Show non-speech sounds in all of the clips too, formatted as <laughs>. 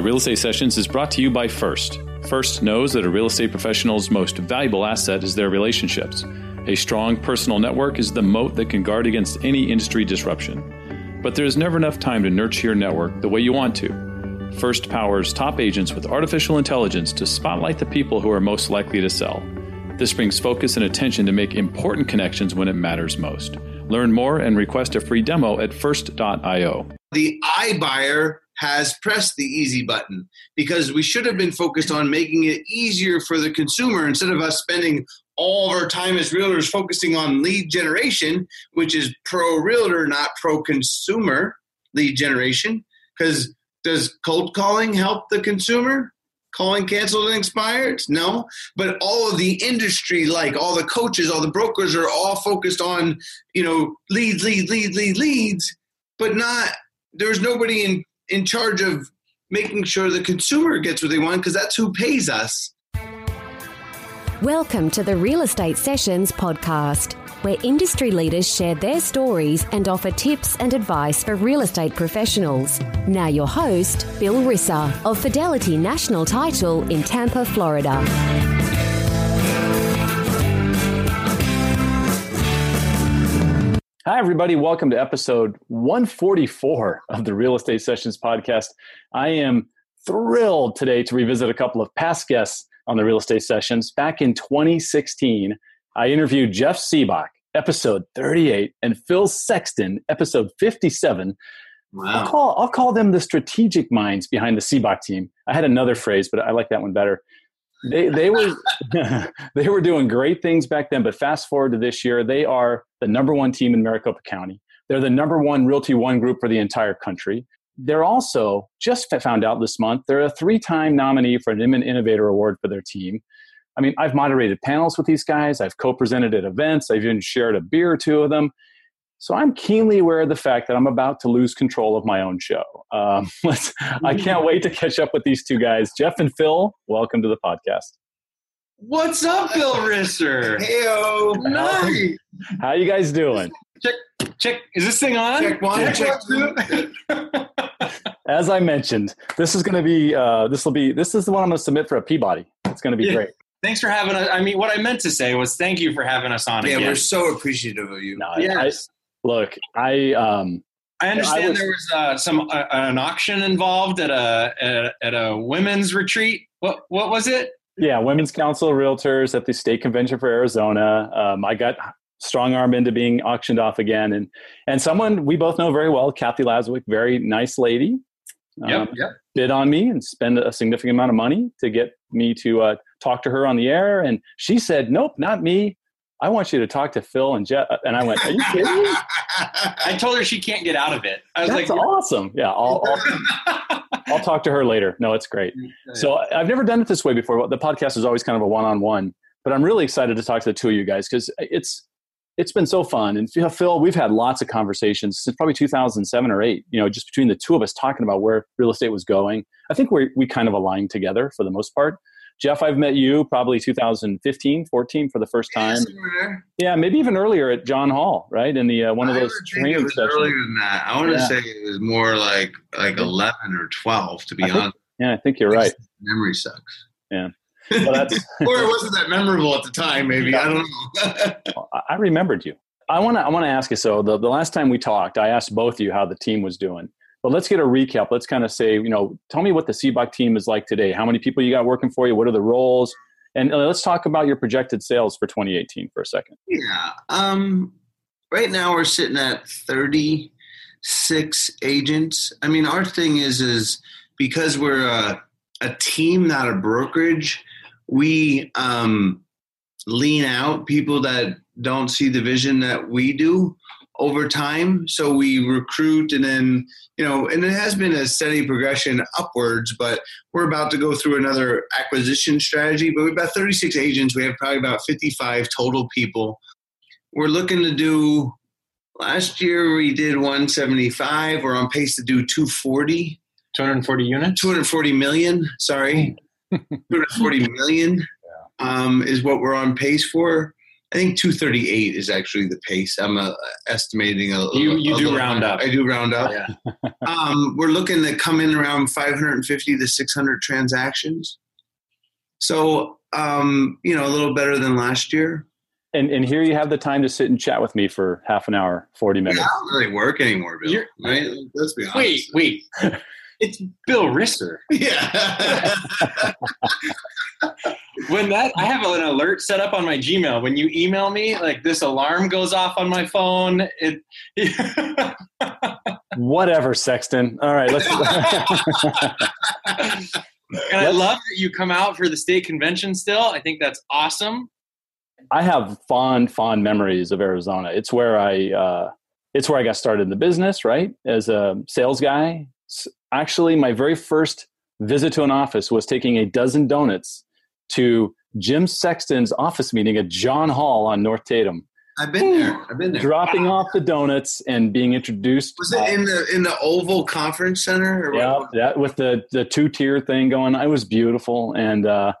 The Real Estate Sessions is brought to you by First. First knows that a real estate professional's most valuable asset is their relationships. A strong personal network is the moat that can guard against any industry disruption. But there is never enough time to nurture your network the way you want to. First powers top agents with artificial intelligence to spotlight the people who are most likely to sell. This brings focus and attention to make important connections when it matters most. Learn more and request a free demo at first.io. The iBuyer has pressed the easy button because we should have been focused on making it easier for the consumer instead of us spending all of our time as realtors focusing on lead generation, which is pro realtor, not pro consumer lead generation. Because does cold calling help the consumer? Calling canceled and expired? No. But all of the industry, like all the coaches, all the brokers are all focused on, you know, leads, leads, leads, leads, leads, but not, there's nobody in, in charge of making sure the consumer gets what they want because that's who pays us. Welcome to the Real Estate Sessions podcast, where industry leaders share their stories and offer tips and advice for real estate professionals. Now, your host, Bill Risser of Fidelity National Title in Tampa, Florida. Hi, everybody. Welcome to episode 144 of the Real Estate Sessions podcast. I am thrilled today to revisit a couple of past guests on the Real Estate Sessions. Back in 2016, I interviewed Jeff Sibbach, episode 38, and Phil Sexton, episode 57. Wow. I'll call, I'll call them the strategic minds behind the Siebach team. I had another phrase, but I like that one better. They, they were <laughs> <laughs> they were doing great things back then, but fast forward to this year, they are the number one team in Maricopa County. They're the number one Realty One group for the entire country. They're also just found out this month they're a three-time nominee for an Inman Innovator Award for their team. I mean, I've moderated panels with these guys. I've co-presented at events. I've even shared a beer or two of them. So I'm keenly aware of the fact that I'm about to lose control of my own show. Um, <laughs> let's, I can't wait to catch up with these two guys, Jeff and Phil. Welcome to the podcast. What's up, Bill Risser? Heyo. Nice. How you guys doing? Check, check. Is this thing on? Check one, check two. <laughs> As I mentioned, this is going to be uh, this will be this is the one I'm going to submit for a Peabody. It's going to be Yeah. great. Thanks for having us. I mean, what I meant to say was thank you for having us on Yeah, again. we're so appreciative of you. No, I- Yes. Look, I um, I understand I was- there was uh, some uh, an auction involved at a, at at a women's retreat. What what was it? yeah, Women's Council of Realtors at the state convention for Arizona. Um, I got strong arm into being auctioned off again, and and someone we both know very well, Kathy Laswick, very nice lady. Yep, um, yep. bid on me and spend a significant amount of money to get me to uh, talk to her on the air. And she said, Nope, not me. I want you to talk to Phil and Jeff. And I went, Are you kidding me? <laughs> I told her she can't get out of it. I was That's like, awesome. Yeah, I'll, I'll, <laughs> I'll talk to her later. No, it's great. So I've never done it this way before. The podcast is always kind of a one-on-one, but I'm really excited to talk to the two of you guys because it's it's been so fun. And Phil, we've had lots of conversations since probably 2007 or eight. You know, just between the two of us talking about where real estate was going. I think we we kind of aligned together for the most part. Jeff, I've met you probably 2015, 14 for the first time. Somewhere. Yeah, maybe even earlier at John Hall, right? In the uh, one of those would think it training sessions. earlier than that. I want to Yeah. say it was more like like eleven or twelve. To be I think- honest, Yeah, I think you're right. memory sucks. Yeah. Well, that's <laughs> or it wasn't that memorable at the time. Maybe I don't know. <laughs> I I remembered you. I want to. I want to ask you. So the, the last time we talked, I asked both of you how the team was doing. But let's get a recap. Let's kind of say, you know, tell me what the Sibbach team is like today. How many people you got working for you? What are the roles? And uh, let's talk about your projected sales for 2018 for a second. yeah. Um. Right now we're sitting at thirty six agents. I mean, our thing is is because we're a, a team, not a brokerage. We um lean out people that don't see the vision that we do over time. So we recruit and then, you know, and it has been a steady progression upwards, but we're about to go through another acquisition strategy. But we've got 36 agents. We have probably about 55 total people. We're looking to do, last year we did 175. We're on pace to do 240. 240 units. 240 million, sorry. <laughs> 240 million um, is what we're on pace for. I think 238 is actually the pace. I'm uh, estimating a You- you a do little- round up. I do round up. Yeah. <laughs> um, we're looking to come in around 550 to 600 transactions. So, um, you know, a little better than last year. And and here you have the time to sit and chat with me for half an hour, forty minutes. I minutes. don't really work anymore, Bill. You're- right? Let's be honest. Wait, wait. It's Bill Risser. <laughs> Yeah. When that, I have an alert set up on my Gmail. When you email me, like this alarm goes off on my phone. It. <laughs> Whatever, Sexton. All right, let's. <laughs> and I love that you come out for the state convention still. I think that's awesome. I have fond, fond memories of Arizona. It's where I, uh, it's where I got started in the business, right? As a sales guy. S- Actually, my very first visit to an office was taking a dozen donuts to Jim Sexton's office meeting at John Hall on North Tatum, I've been there. I've been there. dropping off the donuts and being introduced. Was it in the in the Oval Conference Center? Or yeah, what? that with the the two tier thing going, it was beautiful, and uh,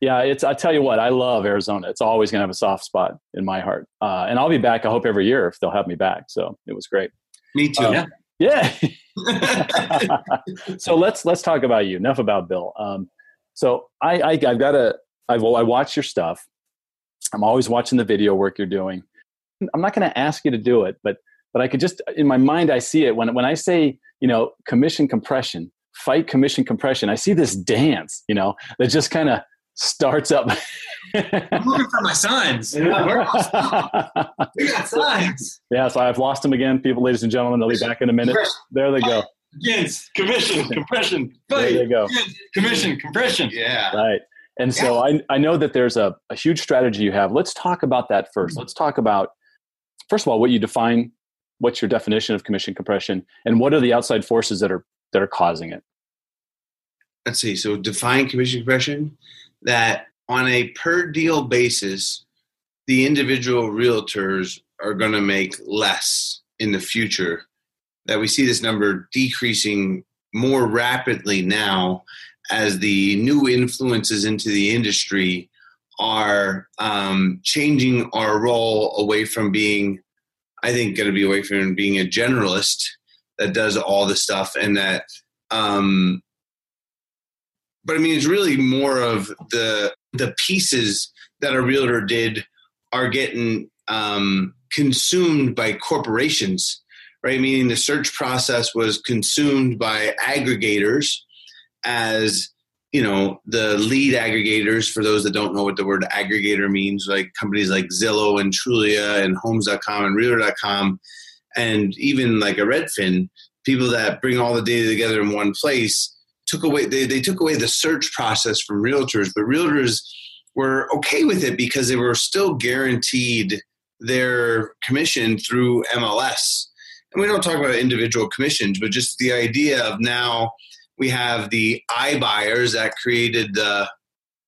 yeah, it's. I tell you what, I love Arizona. It's always going to have a soft spot in my heart, uh, and I'll be back. I hope every year if they'll have me back. So it was great. Me too. Um, Yeah. <laughs> <laughs> so let's let's talk about you. Enough about Bill. Um, so I, I I've got a I've I watch your stuff. I'm always watching the video work you're doing. I'm not going to ask you to do it, but but I could just in my mind I see it when when I say you know commission compression, fight commission compression. I see this dance, you know, that just kind of starts up. I'm looking for my sons. <laughs> We got sons. yeah, so I've lost them again, people, ladies and gentlemen. They'll be back in a minute. There they go. Against commission, compression, There they go. Against Commission, compression. Yeah. Right. And so I, I know that there's a, a huge strategy you have. Let's talk about that first. Let's talk about, first of all, what you define, what's your definition of commission compression, and what are the outside forces that are that are causing it? let's see, so define commission compression that on a per deal basis, the individual realtors are going to make less in the future. That we see this number decreasing more rapidly now as the new influences into the industry are um, changing our role away from being, I think, going to be away from being a generalist that does all the stuff and that um, but I mean, it's really more of the the pieces that a realtor did are getting um, consumed by corporations, right? Meaning the search process was consumed by aggregators as you know the lead aggregators for those that don't know what the word aggregator means like companies like zillow and trulia and homes.com and realtor.com and even like a redfin people that bring all the data together in one place took away they, they took away the search process from realtors but realtors were okay with it because they were still guaranteed their commission through mls and we don't talk about individual commissions but just the idea of now we have the iBuyers that created the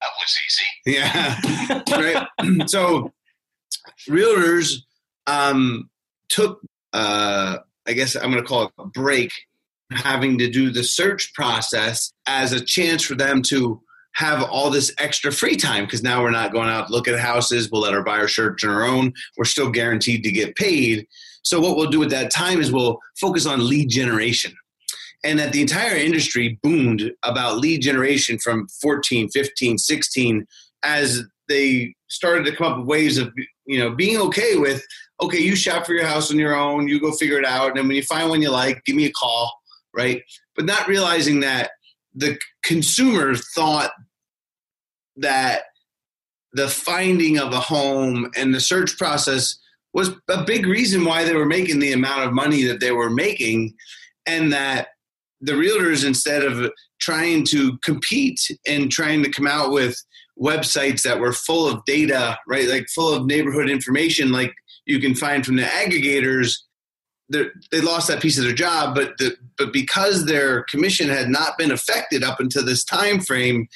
That was easy. yeah <laughs> right <clears throat> so realtors um, took uh, i guess i'm going to call it a break having to do the search process as a chance for them to have all this extra free time because now we're not going out look at houses. We'll let our buyer search on our own. We're still guaranteed to get paid. So what we'll do at that time is we'll focus on lead generation. And that the entire industry boomed about lead generation from 14 15 16 as they started to come up with ways of you know being okay with okay you shop for your house on your own. You go figure it out. And then when you find one you like give me a call right? But not realizing that the consumer thought that the finding of a home and the search process was a big reason why they were making the amount of money that they were making and that the realtors instead of trying to compete and trying to come out with websites that were full of data right like full of neighborhood information like you can find from the aggregators they lost that piece of their job but the, but because their commission had not been affected up until this time frame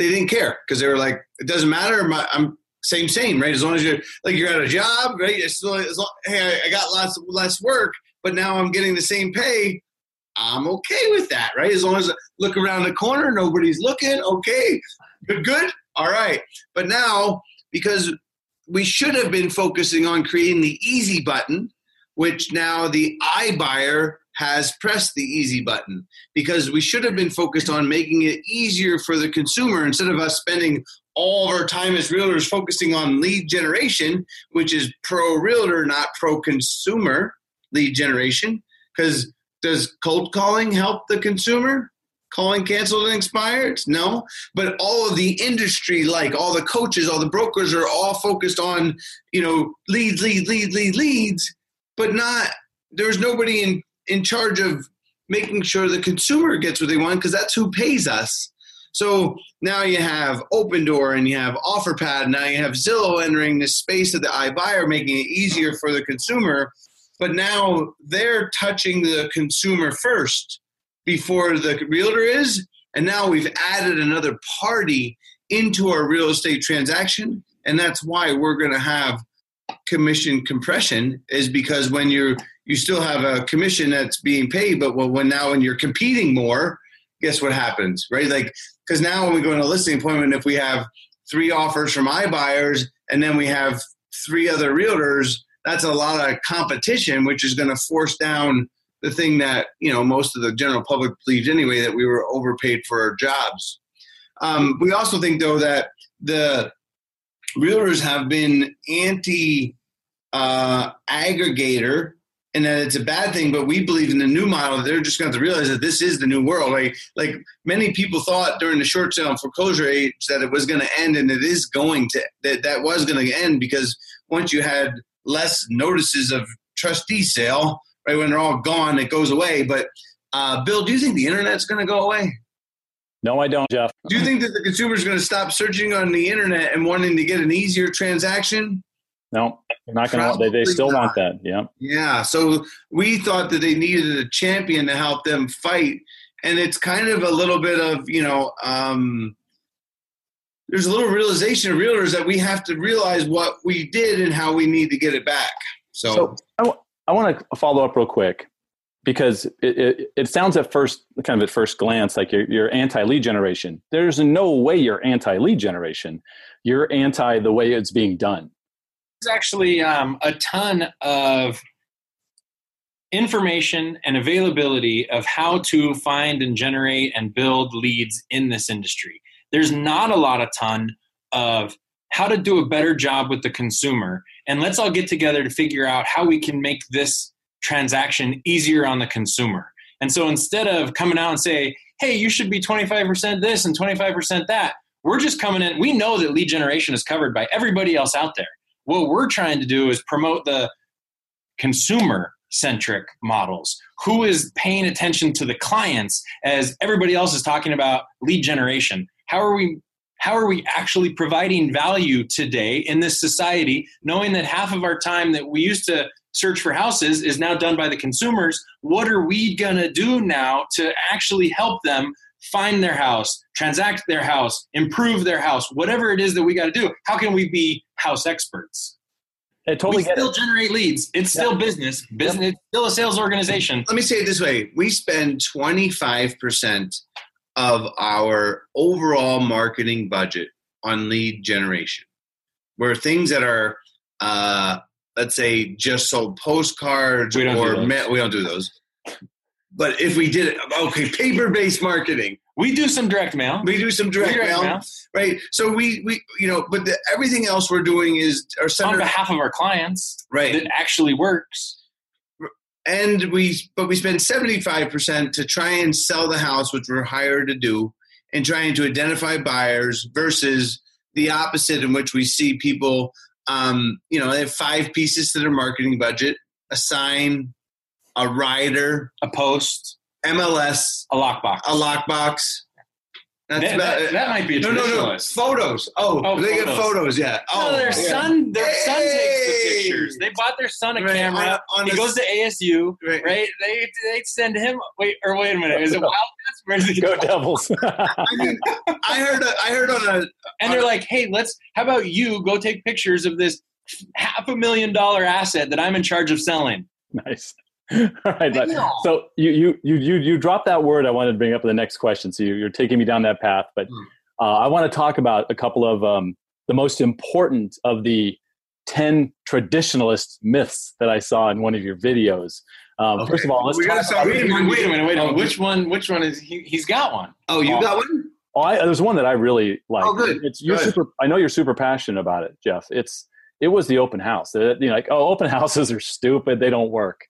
they didn't care. Because they were like it doesn't matter. My, i'm same same right? As long as you're like you're at a job right? It's still, as long, hey I, I got lots less work but now i'm getting the same pay. I'm okay with that right? As long as I look around the corner nobody's looking okay. Good good? All right. But now because we should have been focusing on creating the easy button, which now the iBuyer has pressed the easy button because we should have been focused on making it easier for the consumer instead of us spending all of our time as realtors focusing on lead generation, which is pro realtor, not pro consumer lead generation. Because does cold calling help the consumer? Calling canceled and expired? No. But all of the industry, like all the coaches, all the brokers are all focused on, you know, leads, leads, leads, leads, leads, but not, there's nobody in, in charge of making sure the consumer gets what they want because that's who pays us. So now you have Opendoor and you have OfferPad. Now you have Zillow entering this space of the iBuyer, making it easier for the consumer. But now they're touching the consumer first before the realtor is. And now we've added another party into our real estate transaction. And that's why we're going to have commission compression is because when you're you still have a commission that's being paid but well, when now when you're competing more guess what happens right like because now when we go in a listing appointment if we have three offers from iBuyers and then we have three other realtors that's a lot of competition which is going to force down the thing that you know most of the general public believes anyway that we were overpaid for our jobs. Um, we also think though that the realtors have been anti uh, aggregator and that it's a bad thing, but we believe in the new model. They're just going to, to realize that this is the new world. Like, like many people thought during the short sale and foreclosure age that it was going to end, and it is going to that that was going to end because once you had less notices of trustee sale, right when they're all gone, it goes away. But uh, Bill, do you think the internet's going to go away? No, I don't, Jeff. Do you think that the consumer is going to stop searching on the internet and wanting to get an easier transaction? No, they're not going to. want. They, they still not. want that. Yeah. Yeah. So we thought that they needed a champion to help them fight, and it's kind of a little bit of you know. Um, there's a little realization of realtors that we have to realize what we did and how we need to get it back. So, so I, w- I want to follow up real quick because it, it, it, sounds at first kind of at first glance like you're, you're anti-lead generation there's no way you're anti-lead generation you're anti the way it's being done there's actually um, a ton of information and availability of how to find and generate and build leads in this industry there's not a lot of ton of how to do a better job with the consumer and let's all get together to figure out how we can make this transaction easier on the consumer. And so instead of coming out and say, hey, you should be 25% this and 25% that, we're just coming in. We know that lead generation is covered by everybody else out there. What we're trying to do is promote the consumer centric models. Who is paying attention to the clients as everybody else is talking about lead generation? How are we how are we actually providing value today in this society knowing that half of our time that we used to search for houses is now done by the consumers. What are we going to do now to actually help them find their house, transact their house, improve their house, whatever it is that we got to do? How can we be house experts? I totally we still it. generate leads. It's still business. Business. Yep. It's still a sales organization. Let me say it this way: we spend twenty five percent of our overall marketing budget on lead generation, where things that are uh, let's say just sold postcards we or do ma- we don't do those. But if we did it, okay, paper-based marketing. We do some direct mail. We do some direct, direct mail, mail, right? So we we you know, but the, everything else we're doing is our on behalf of our clients, right? That actually works. And we, but we spend seventy five percent to try and sell the house, which we're hired to do, and trying to identify buyers versus the opposite, in which we see people um, you know, they have five pieces to their marketing budget: a sign, a rider, a post, MLS, a lockbox, a lockbox. That's that, about, that, that, might be a no, no, no. Photos. Oh, oh they photos. get photos. Yeah. Oh, no, their yeah. son, their hey! son takes the pictures. They bought their son a right. camera. On, on he a, goes to ASU. Right. right. They they send him. Wait, or wait a minute. Is it <laughs> Wildcats? Where's he go Devils? <laughs> I mean, I heard. A, I heard on a. And they're like, hey, let's. How about you go take pictures of this half a million dollar asset that I'm in charge of selling? Nice. <laughs> All right, but, so you you you you you dropped that word I wanted to bring up in the next question. So you, are taking me down that path, but hmm. uh, I want to talk about a couple of um, the most important of the 10 traditionalist myths that I saw in one of your videos. Um, Okay. First of all, let's We gotta talk start about Wait a minute, wait a minute, wait a minute. Which one? Which one is he? He's got one. Oh, you got one? Oh, I, there's one that I really like. Oh, good. It's you're Good. super. I know you're super passionate about it, Jeff. It's it was the open house. Uh, You know, like oh, open <laughs> houses are stupid. They don't work.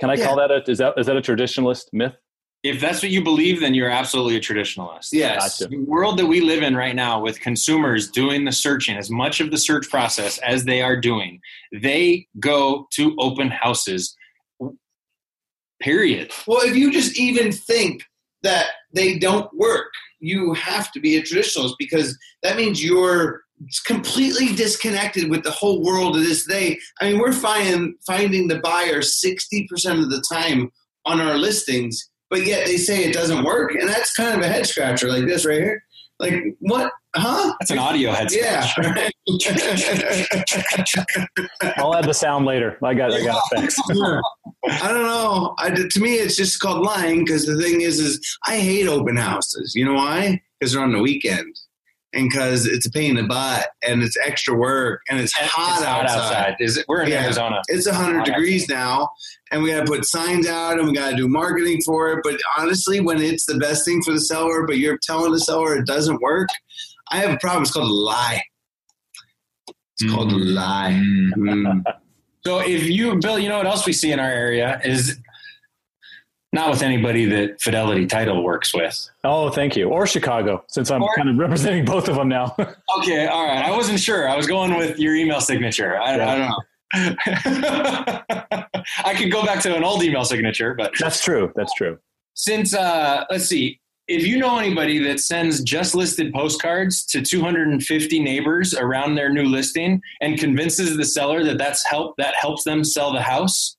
Can I Yeah. call that a is that is that a traditionalist myth? If that's what you believe, then you're absolutely a traditionalist. Yes. Gotcha. The world that we live in right now, with consumers doing the searching, as much of the search process as they are doing, they go to open houses. Period. Well, if you just even think that they don't work, you have to be a traditionalist because that means you're completely disconnected with the whole world of this day. I mean, we're finding finding the buyer sixty percent of the time on our listings, but yet they say it doesn't work, and that's kind of a head scratcher, like this right here. Like what? Huh? That's an audio head Yeah. scratch. <laughs> I'll add the sound later. I got I got it. Thanks. I don't know. I, to me, it's just called lying because the thing is, is I hate open houses. You know why? Because they're on the weekend, and because it's a pain in the butt, and it's extra work, and it's hot, It's hot outside. outside. Is it? We're in Yeah. Arizona. It's hundred Hot degrees now, and we got to put signs out, and we got to do marketing for it. But honestly, when it's the best thing for the seller, but you're telling the seller it doesn't work, I have a problem. It's called a lie. It's called a lie. Mm. <laughs> So if you, Bill, you know what else we see in our area is not with anybody that Fidelity Title works with. Oh, thank you. Or Chicago, since I'm Or- kind of representing both of them now. <laughs> Okay, all right. I wasn't sure. I was going with your email signature. I, I don't know. <laughs> I could go back to an old email signature, but That's true. That's true. since uh, let's see, if you know anybody that sends just listed postcards to 250 neighbors around their new listing and convinces the seller that that's help that helps them sell the house,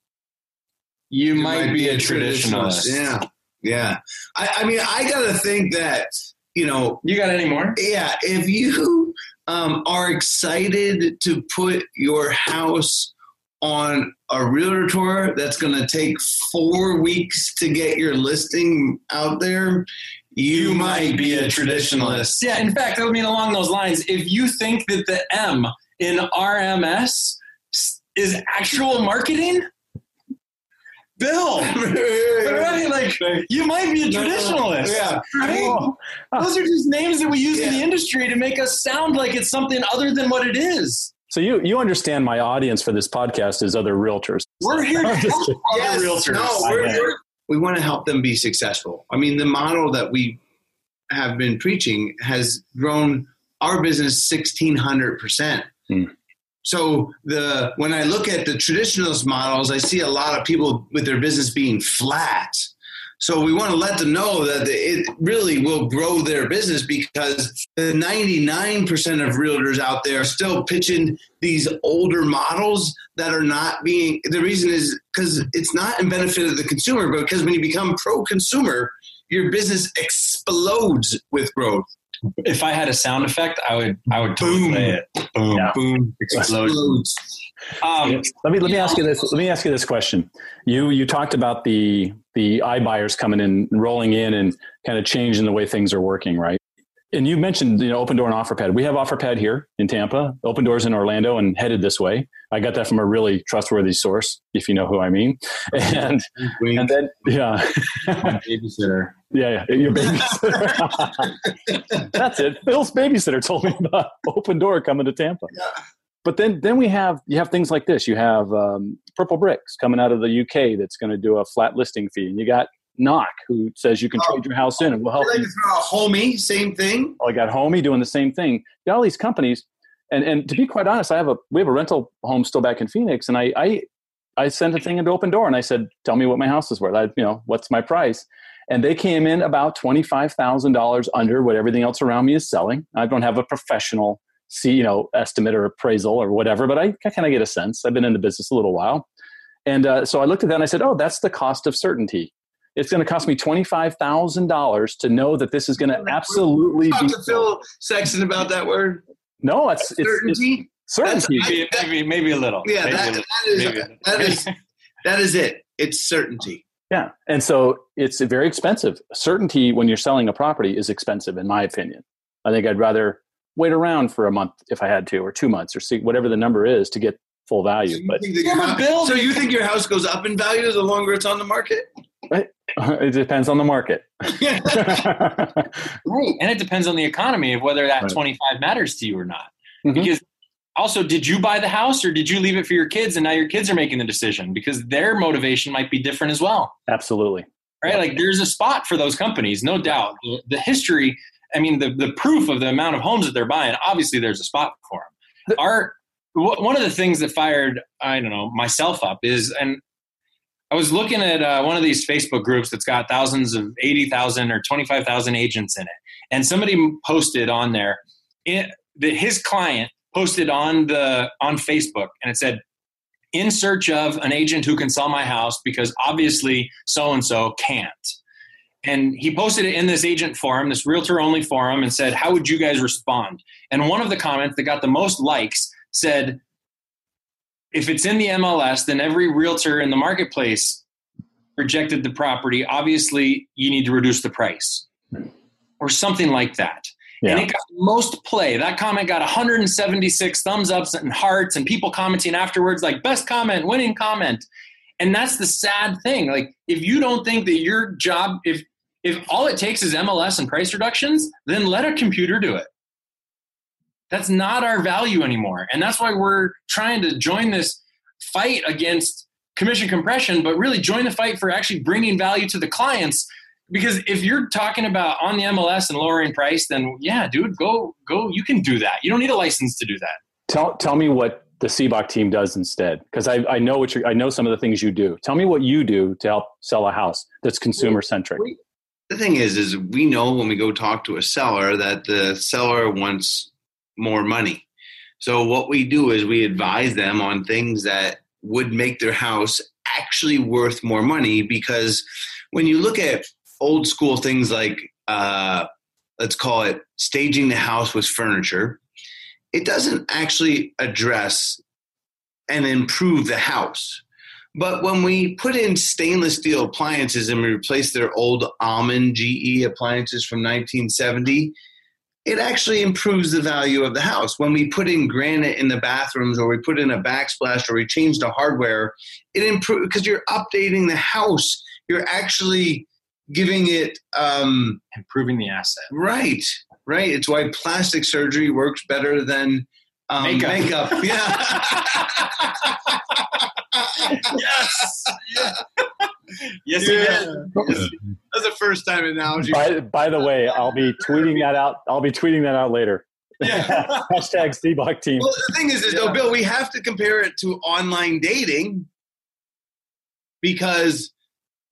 you, might, be a traditionalist. Yeah, yeah. I, I mean, I got to think that you know, You got any more? yeah. If you um, are excited to put your house on a realtor tour that's going to take four weeks to get your listing out there, you, might be a traditionalist. Yeah, in fact, I mean along those lines, if you think that the M in RMS is actual marketing, Bill, <laughs> right? Like you might be a traditionalist. Yeah. Right? Those are just names that we use in the industry to make us sound like it's something other than what it is. So you you understand my audience for this podcast is other realtors. We're here to <laughs> help other Yes, realtors. No, we're, we're, we want to help them be successful. I mean, the model that we have been preaching has grown our business 1600%. Hmm. So the when I look at the traditionalist models, I see a lot of people with their business being flat. So we want to let them know that it really will grow their business because the 99% of realtors out there are still pitching these older models that are not being the reason is because it's not in benefit of the consumer but because when you become pro-consumer your business explodes with growth If I had a sound effect, I would I would totally Boom. play it. Boom, Yeah. boom, explode. explodes Um, Let me let me ask you this. Let me ask you this question. You you talked about the the iBuyers coming in, rolling in, and kind of changing the way things are working, right? And you mentioned you know Opendoor and OfferPad. We have OfferPad here in Tampa. Open Doors in Orlando, and headed this way. I got that from a really trustworthy source, if you know who I mean. <laughs> And and then yeah, <laughs> babysitter. yeah, yeah, your babysitter. <laughs> That's it. Phil's babysitter told me about Opendoor coming to Tampa. Yeah. But then, then we have you have things like this. You have um, Purplebricks coming out of the UK that's going to do a flat listing fee, and you got Knock who says you can trade your house in and we'll help like you. homie same thing I got Homie doing the same thing. Got all these companies, and and to be quite honest, I have a we have a rental home still back in Phoenix, and I I I sent a thing into Opendoor and I said, tell me what my house is worth. I, you know, what's my price? And they came in about twenty five thousand dollars under what everything else around me is selling. I don't have a professional see you know estimate or appraisal or whatever, but I, I kind of get a sense. I've been in the business a little while, and uh, so I looked at that and I said, oh, that's the cost of certainty. It's going to cost me twenty five thousand dollars to know that this is going oh to absolutely talk be to phil sexton about that word no, it's it's, it's certainty certainty. That's- Maybe, maybe, maybe a little. yeah Maybe a that, little. that, is, maybe. that is <laughs> that is it it's certainty Yeah. And so it's very expensive. Certainty when you're selling a property is expensive, in my opinion. I think I'd rather wait around for a month if I had to, or two months, or see whatever the number is to get full value. So you, But think that your From a house, so you think your house goes up in value the longer it's on the market? <laughs> it depends on the market. <laughs> <laughs> Right. And it depends on the economy of whether that Right. 25 matters to you or not. Mhm. Because also, did you buy the house or did you leave it for your kids and now your kids are making the decision? Because their motivation might be different as well. Absolutely. Right? Like there's a spot for those companies, no doubt. The- The history, I mean, the, the proof of the amount of homes that they're buying, obviously there's a spot for them. Our, one of the things that fired, I don't know, myself up is, and I was looking at uh, one of these Facebook groups that's got thousands of 80,000 or 25,000 agents in it. And somebody posted on there it, that his client posted on the on Facebook and it said, in search of an agent who can sell my house because obviously so and so can't. And he posted it in this agent forum, this realtor only forum, and said, How would you guys respond? And one of the comments that got the most likes said, If it's in the MLS, then every realtor in the marketplace rejected the property. Obviously, you need to reduce the price or something like that. And it got most play. That comment got 176 thumbs ups and hearts, and people commenting afterwards, like, best comment, winning comment. And that's the sad thing. Like, if you don't think that your job, if if all it takes is MLS and price reductions, then let a computer do it. That's not our value anymore. And that's why we're trying to join this fight against commission compression, but really join the fight for actually bringing value to the clients. Because if you're talking about on the MLS and lowering price, then yeah, dude, go go. You can do that. You don't need a license to do that. Tell tell me what the Sibbach team does instead, because I, I know what you I know some of the things you do. Tell me what you do to help sell a house that's consumer centric. The thing is, is we know when we go talk to a seller that the seller wants more money. So what we do is we advise them on things that would make their house actually worth more money because when you look at old school things like uh, let's call it staging the house with furniture, it doesn't actually address and improve the house. But when we put in stainless steel appliances and we replace their old almond GE appliances from 1970, it actually improves the value of the house. When we put in granite in the bathrooms or we put in a backsplash or we change the hardware, it improves because you're updating the house. You're actually giving it um, Improving the asset. right, right. It's why plastic surgery works better than um, Makeup. makeup. Yeah. <laughs> yes. Yes, Yeah. it is. That's the first time analogy. By, by the way, I'll be tweeting that out. I'll be tweeting that out later. Yeah. <laughs> Hashtag Sibbach team. Well, the thing is, is though, Bill, we have to compare it to online dating because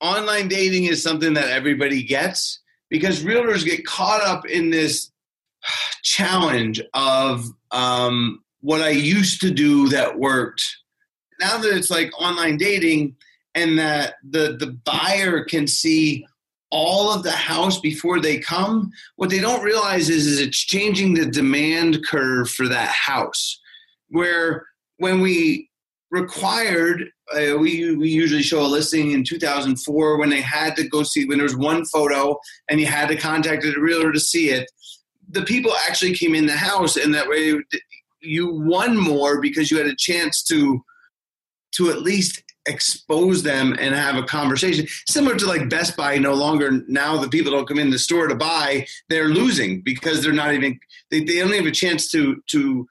online dating is something that everybody gets because realtors get caught up in this challenge of um, what I used to do that worked. Now that it's like online dating and that the the buyer can see all of the house before they come, what they don't realize is, is it's changing the demand curve for that house. Where when we required, uh, we, we usually show a listing in 2004 when they had to go see, when there was one photo and you had to contact a realtor to see it, the people actually came in the house and that way you won more because you had a chance to to at least expose them and have a conversation similar to like best buy no longer now the people don't come in the store to buy they're losing because they're not even they, they only have a chance to to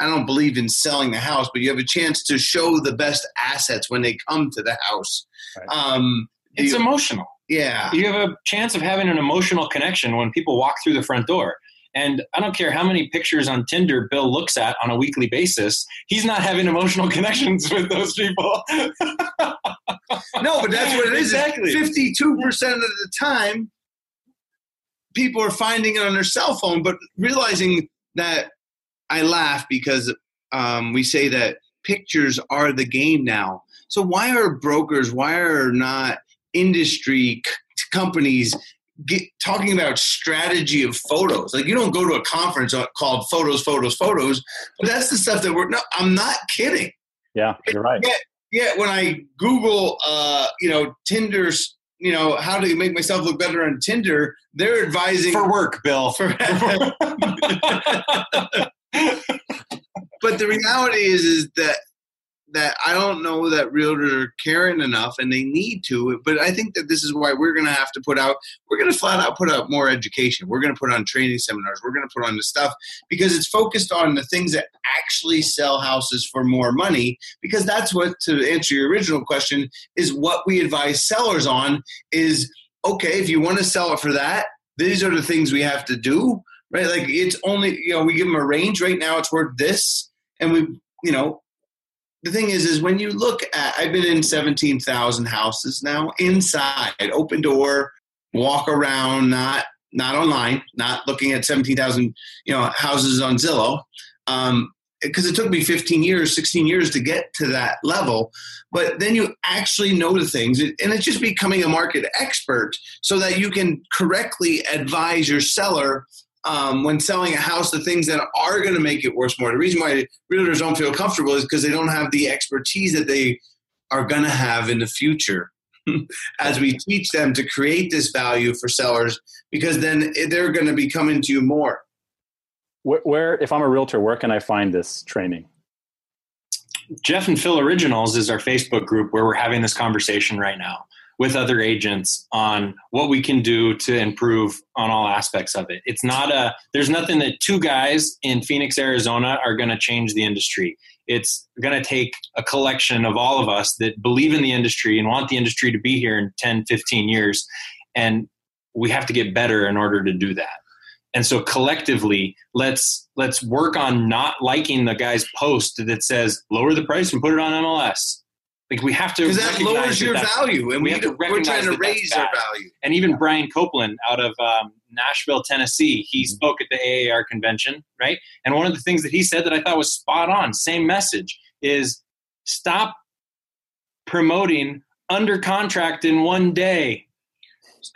i don't believe in selling the house but you have a chance to show the best assets when they come to the house Right. um It's you- emotional. yeah You have a chance of having an emotional connection when people walk through the front door. And I don't care how many pictures on Tinder Bill looks at on a weekly basis, he's not having emotional <laughs> connections with those people. no but that's what it is Exactly. 52% of the time people are finding it on their cell phone but realizing that i laugh because um, we say that pictures are the game now so why are brokers why are not industry c- companies get, talking about strategy of photos like you don't go to a conference uh, called photos photos photos but that's the stuff that we're no i'm not kidding Yeah, you're right. yeah, when I Google, uh, you know, Tinder's you know, how to make myself look better on Tinder, they're advising for work, Bill. <laughs> For, but the reality is, is that that I don't know that realtors are caring enough, and they need to. But I think that this is why we're going to have to put out. We're going to flat out put out more education. We're going to put on training seminars. We're going to put on the stuff because it's focused on the things that actually sell houses for more money. Because that's what, to answer your original question, is what we advise sellers on. Is okay if you want to sell it for that. These are the things we have to do. Right, like it's only you know we give them a range. Right now, it's worth this, and we you know the thing is, is when you look at, I've been in 17,000 houses now inside, open door, walk around, not, not online, not looking at 17,000, you know, houses on Zillow. Um, because it took me 15 years, 16 years to get to that level. But then you actually know the things, and it's just becoming a market expert so that you can correctly advise your seller um, when selling a house the things that are going to make it worth more. The reason why realtors don't feel comfortable is because they don't have the expertise that they are going to have in the future. <laughs> As we teach them to create this value for sellers, because then they're going to be coming to you more. Where, where, if I'm a realtor, where can I find this training? Jeff and Phil Originals is our Facebook group where we're having this conversation right now with other agents on what we can do to improve on all aspects of it. It's not a there's nothing that two guys in Phoenix, Arizona are going to change the industry. It's going to take a collection of all of us that believe in the industry and want the industry to be here in 10, 15 years and we have to get better in order to do that. And so collectively, let's let's work on not liking the guy's post that says lower the price and put it on MLS like we have to because that lowers your value, and we, we have to we're trying to raise our value. And even Brian Copeland out of um, Nashville, Tennessee, he mm-hmm. spoke at the AAR convention, right? And one of the things that he said that I thought was spot on, same message, is stop promoting under contract in one day.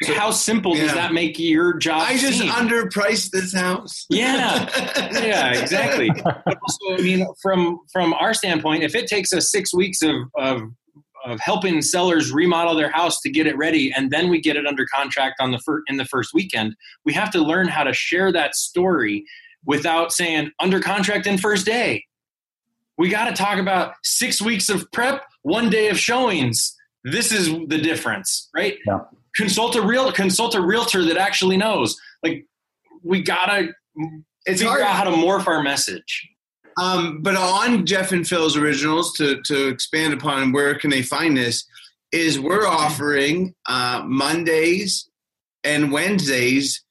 So, How simple yeah. does that make your job? I just seem? underpriced this house. Yeah, <laughs> yeah, exactly. But also, I mean, from from our standpoint, if it takes us six weeks of, of of helping sellers remodel their house to get it ready, and then we get it under contract on the fir- in the first weekend, we have to learn how to share that story without saying under contract in first day. We got to talk about six weeks of prep, one day of showings. This is the difference, right? Yeah consult a real consult a realtor that actually knows. Like we gotta it's figure hard. out how to morph our message. Um, but on Jeff and Phil's originals to to expand upon where can they find this is we're offering uh, Mondays and Wednesdays.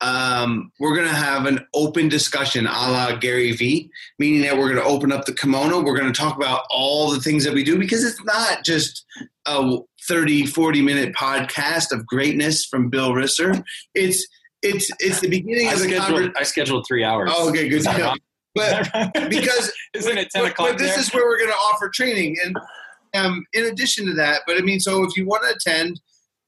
Um, we're going to have an open discussion a la Gary Vee, meaning that we're going to open up the kimono. We're going to talk about all the things that we do because it's not just a 30, 40 minute podcast of greatness from Bill Risser. It's it's it's the beginning I of the scheduled, I scheduled three hours. Oh, okay, good. <laughs> But because <laughs> isn't it ten o'clock? But this there? is where we're going to offer training, and um, in addition to that, but I mean, so if you want to attend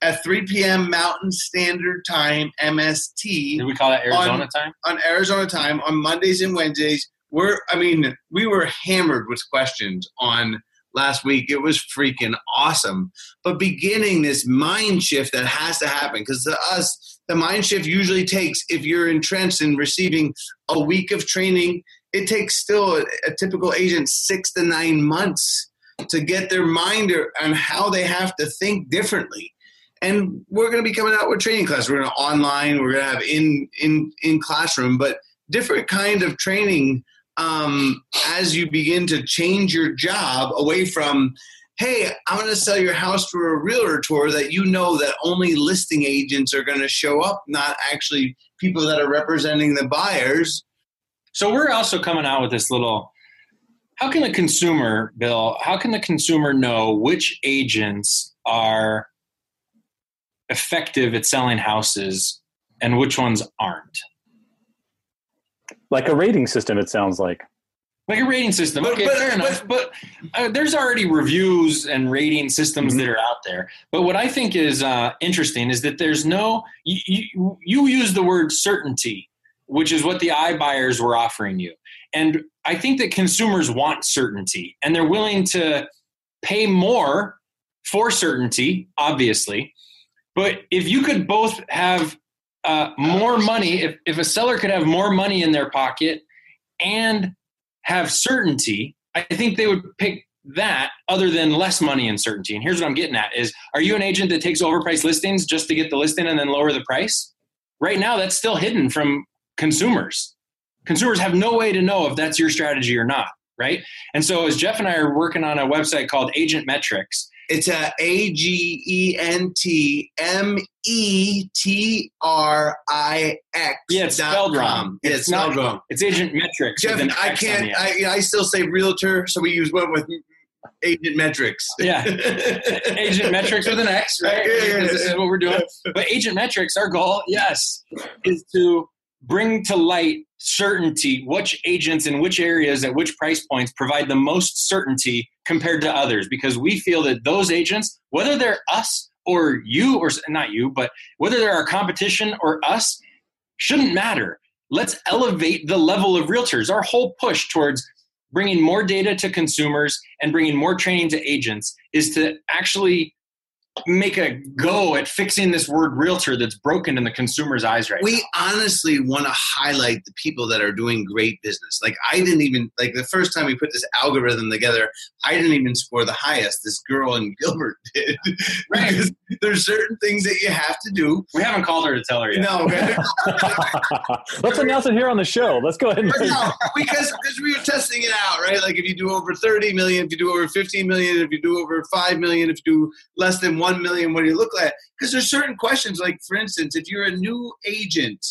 at 3 p.m. Mountain Standard Time (MST), did we call it Arizona on, time? On Arizona time on Mondays and Wednesdays, we're I mean, we were hammered with questions on last week. It was freaking awesome. But beginning this mind shift that has to happen because to us, the mind shift usually takes, if you're entrenched in receiving a week of training, it takes still a, a typical agent six to nine months to get their mind on how they have to think differently. And we're going to be coming out with training class. We're going to online. We're going to have in in in classroom, but different kind of training um, as you begin to change your job away from hey i'm going to sell your house for a realtor tour that you know that only listing agents are going to show up not actually people that are representing the buyers so we're also coming out with this little how can the consumer bill how can the consumer know which agents are effective at selling houses and which ones aren't like a rating system. It sounds like like a rating system. But, okay, but, fair enough. But, uh, there's already reviews and rating systems mm-hmm. that are out there. But what I think is uh, interesting is that there's no. You, you, you use the word certainty, which is what the iBuyers were offering you, and I think that consumers want certainty, and they're willing to pay more for certainty, obviously. But if you could both have uh, more money, if, if a seller could have more money in their pocket and have certainty, I think they would pick that other than less money and certainty. And here's what I'm getting at is are you an agent that takes overpriced listings just to get the listing and then lower the price? Right now that's still hidden from consumers. Consumers have no way to know if that's your strategy or not, right? And so as Jeff and I are working on a website called AgentMetrix, It's a A G E N T M E T R I X. Yeah, it's spelled com. wrong. Yeah, It's it's spelled not- wrong. it's Agent Metrics. Jeff, I can't. I, I still say realtor, so we use one with agent metrics. Yeah. <laughs> Agent Metrics with an X, right? Yeah, yeah, yeah. is what we're doing. But AgentMetrix, our goal, yes, is to bring to light certainty which agents in which areas at which price points provide the most certainty compared to others. Because we feel that those agents whether they're us or you or not you but whether they're our competition or us shouldn't matter. Let's elevate the level of realtors. Our whole push towards bringing more data to consumers and bringing more training to agents is to actually make a go at fixing this word realtor that's broken in the consumer's eyes right now. we honestly want to highlight the people that are doing great business. Like I didn't even like the first time we put this algorithm together, I didn't even score the highest. This girl in Gilbert <laughs> did. Right. because there's certain things that you have to do. We haven't called her to tell her yet. No, <laughs> Let's announce it here on the show. Let's go ahead and. no, <laughs> because because we were testing it out, right? Like if you do over 30 million, if you do over 15 million, if you do over 5 million, if you do less than 1 million, what do you look like? Because there's certain questions, like for instance, if you're a new agent,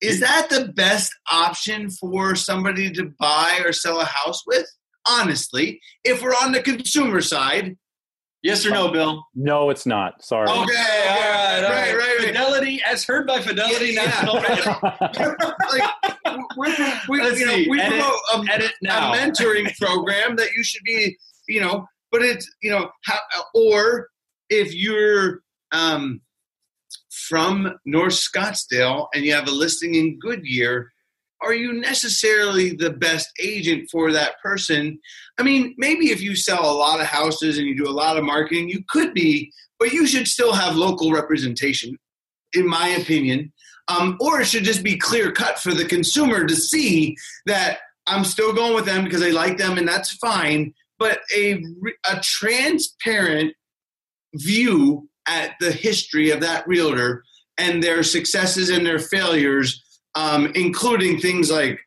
is hmm. that the best option for somebody to buy or sell a house with? Honestly, if we're on the consumer side, Yes or no, oh. Bill? No, it's not. Sorry. Okay, all right, all Right, right. right, right. Fidelity, as heard by Fidelity Yeah, yeah. National <laughs> Radio. like we, we, Let's you know, see. we Edit- promote a, a mentoring program that you should be, you know, but it's, you know, how, or if you're um, from North Scottsdale and you have a listing in Goodyear, are you necessarily the best agent for that person? I mean, maybe if you sell a lot of houses and you do a lot of marketing, you could be, but you should still have local representation, in my opinion. Um, or it should just be clear cut for the consumer to see that I'm still going with them because I like them and that's fine. But a, a transparent view at the history of that realtor and their successes and their failures, um, including things like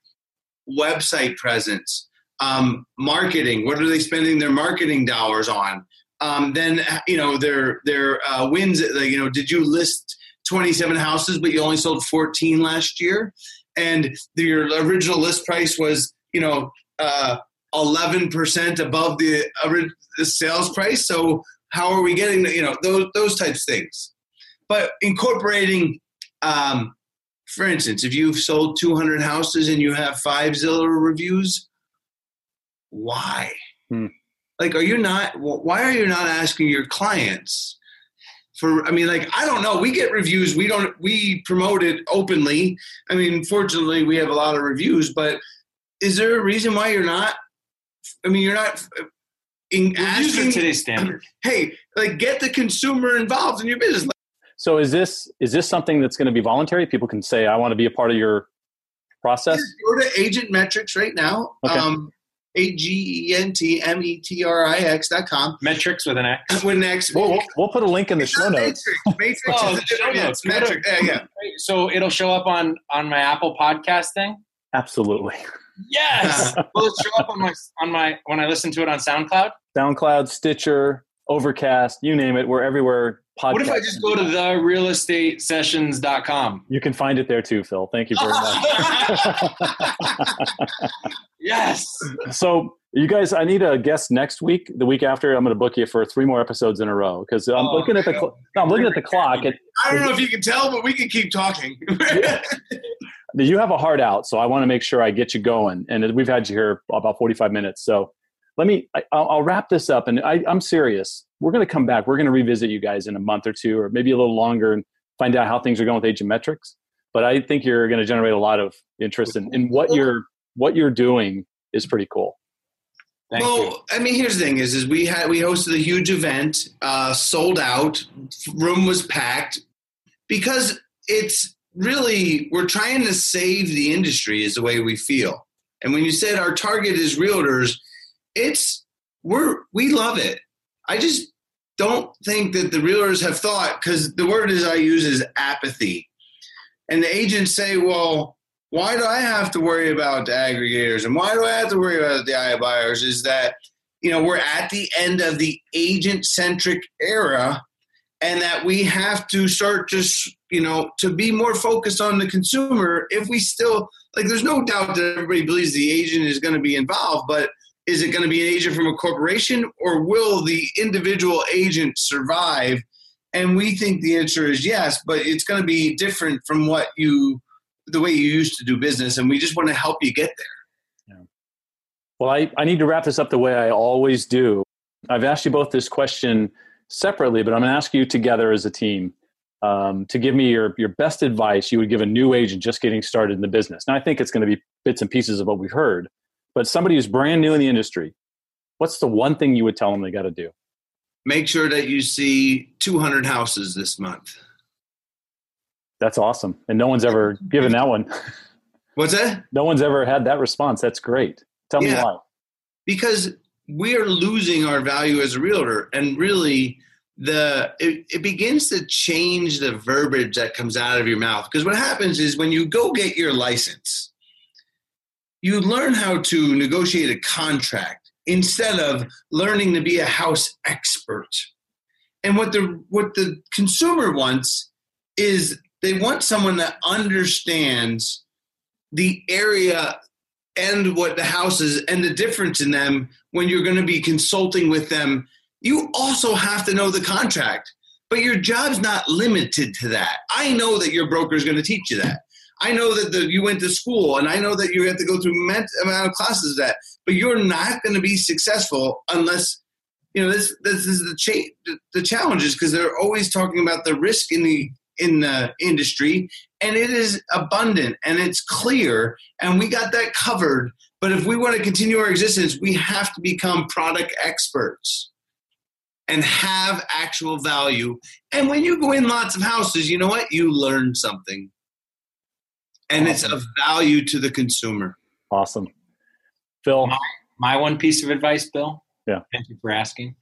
website presence, um, marketing. What are they spending their marketing dollars on? Um, then you know their their uh, wins. You know, did you list 27 houses but you only sold 14 last year? And your original list price was you know uh, 11% above the, ori- the sales price. So how are we getting the, you know those those types of things? But incorporating, um, for instance, if you've sold 200 houses and you have five Zillow reviews, why? Hmm. Like, are you not? Why are you not asking your clients? For I mean, like I don't know. We get reviews. We don't. We promote it openly. I mean, fortunately, we have a lot of reviews. But is there a reason why you're not? I mean, you're not. In Reviews are today's standard. <clears throat> hey, like get the consumer involved in your business. So is this is this something that's going to be voluntary? People can say, "I want to be a part of your process." Go to AgentMetrix right now. Okay. Um, A G E N T M E T R I X dot com. Metrics with an X. <laughs> With next, We'll, we'll, we'll put a link in the It's show notes. Matrix. Matrix Oh, is a different. show notes. it's metric. Yeah, yeah. So it'll show up on on my Apple podcast thing. Absolutely. Yes. Will it show up on my on my when I listen to it on SoundCloud? SoundCloud, Stitcher, Overcast, you name it. We're everywhere. Podcast. What if I just go to the realestatesessions.com? You can find it there too, Phil. Thank you very much. <laughs> Yes. so, you guys, I need a guest next week. The week after, I'm going to book you for three more episodes in a row because I'm Oh, looking at the man. cl- no, I'm looking at the clock. It, I don't know if you can tell, but we can keep talking. <laughs> you have a heart out, so I want to make sure I get you going. And we've had you here about 45 minutes, so let me. I, I'll, I'll wrap this up, and I, I'm serious. We're going to come back. We're going to revisit you guys in a month or two, or maybe a little longer, and find out how things are going with AgentMetrix. But I think you're going to generate a lot of interest in, in what you're what you're doing is pretty cool. Thank well, you. I mean, here's the thing: is is we had we hosted a huge event, uh, sold out, room was packed, because it's really we're trying to save the industry is the way we feel. And when you said our target is realtors, it's we're we love it. I just don't think that the realtors have thought because the word is I use is apathy, and the agents say, well why do I have to worry about the aggregators and why do I have to worry about the iBuyers? Is that you know we're at the end of the agent centric era, and that we have to start just you know to be more focused on the consumer. If we still like, there's no doubt that everybody believes the agent is going to be involved, but is it going to be an agent from a corporation or will the individual agent survive? And we think the answer is yes, but it's going to be different from what you the way you used to do business, and we just want to help you get there. Yeah. Well, I, I need to wrap this up the way I always do. I've asked you both this question separately, but I'm going to ask you together as a team um, to give me your, your best advice you would give a new agent just getting started in the business. Now, I think it's going to be bits and pieces of what we've heard, but somebody who's brand new in the industry, what's the one thing you would tell them they got to do? Make sure that you see 200 houses this month. That's awesome. And no one's ever <laughs> given that one. What's that? No one's ever had that response. That's great. Tell Yeah. me why. Because we are losing our value as a realtor, and really, the it, it begins to change the verbiage that comes out of your mouth. Because what happens is when you go get your license, you learn how to negotiate a contract instead of learning to be a house expert. And what the what the consumer wants is they want someone that understands the area and what the houses and the difference in them when you're going to be consulting with them. You also have to know the contract, but your job's not limited to that. I know that your broker is going to teach you that. I know that the, you went to school, and I know that you have to go through immense amount of classes that. But you're not going to be successful unless you know this. This is the cha- the challenges because they're always talking about the risk in the in the industry, and it is abundant and it's clear, and we got that covered. But if we want to continue our existence, we have to become product experts and have actual value. And when you go in lots of houses, you know what? You learn something. And it's of value to the consumer. Awesome. Phil, My one piece of advice, Bill. Yeah. Thank you for asking.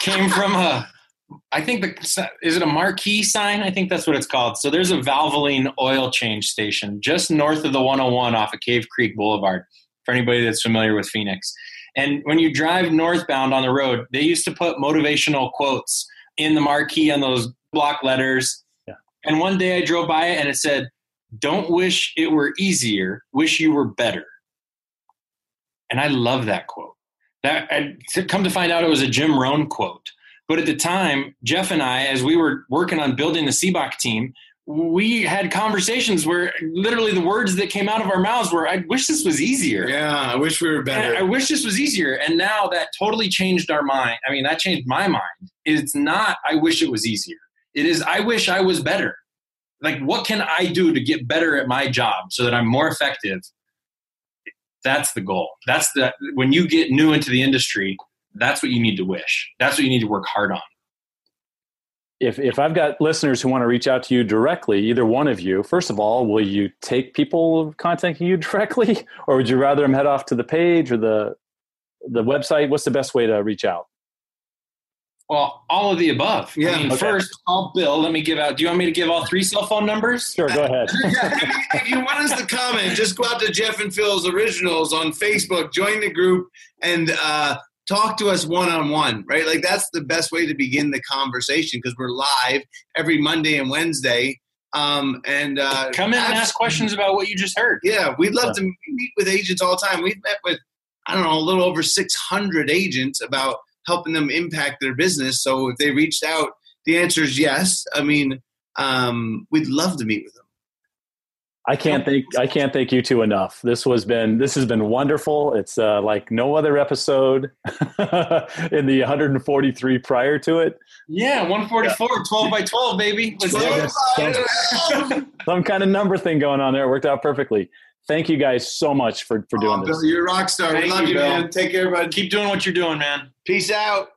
Came from a, I think the is it a marquee sign? I think that's what it's called. So there's a Valvoline oil change station just north of the 101 off of Cave Creek Boulevard. For anybody that's familiar with Phoenix, and when you drive northbound on the road, they used to put motivational quotes in the marquee on those block letters. Yeah. And one day I drove by it and it said, "Don't wish it were easier. Wish you were better." And I love that quote. That and come to find out, it was a Jim Rohn quote. But at the time, Jeff and I, as we were working on building the Sibbach team, we had conversations where literally the words that came out of our mouths were, "I wish this was easier." yeah, I wish we were better. And I wish this was easier. And now that totally changed our mind. I mean, that changed my mind. It's not, I wish it was easier. It is, I wish I was better. Like, what can I do to get better at my job so that I'm more effective? That's the goal. That's the, when you get new into the industry, that's what you need to wish. That's what you need to work hard on. if if I've got listeners who want to reach out to you directly, either one of you, first of all, will you take people contacting you <laughs> directly, or would you rather them head off to the page or the the website? What's the best way to reach out? Well, all of the above. Yeah, I mean, okay. first, I'll Bill. Let me give out. Do you want me to give all three cell phone numbers? Sure, go ahead. <laughs> if you want us to comment, just go out to Jeff and Phil's Originals on Facebook, join the group, and uh, talk to us one on one, right? Like that's the best way to begin the conversation because we're live every Monday and Wednesday. Um, and uh, Come in and ask questions about what you just heard. Yeah, we'd love to meet with agents all the time. We've met with, I don't know, a little over 600 agents about helping them impact their business. So if they reached out, the answer is yes. I mean, um, we'd love to meet with them. I can't thank I can't thank you two enough. This was been this has been wonderful. It's uh, like no other episode <laughs> in the 143 prior to it. Yeah, 144, 12 by 12, baby. Let's do it. Some, some kind of number thing going on there. It worked out perfectly. Thank you guys so much for for doing Oh, this. You're a rock star. we Thank love you, you, man. Take care, bud. Keep doing what you're doing, man. Peace out.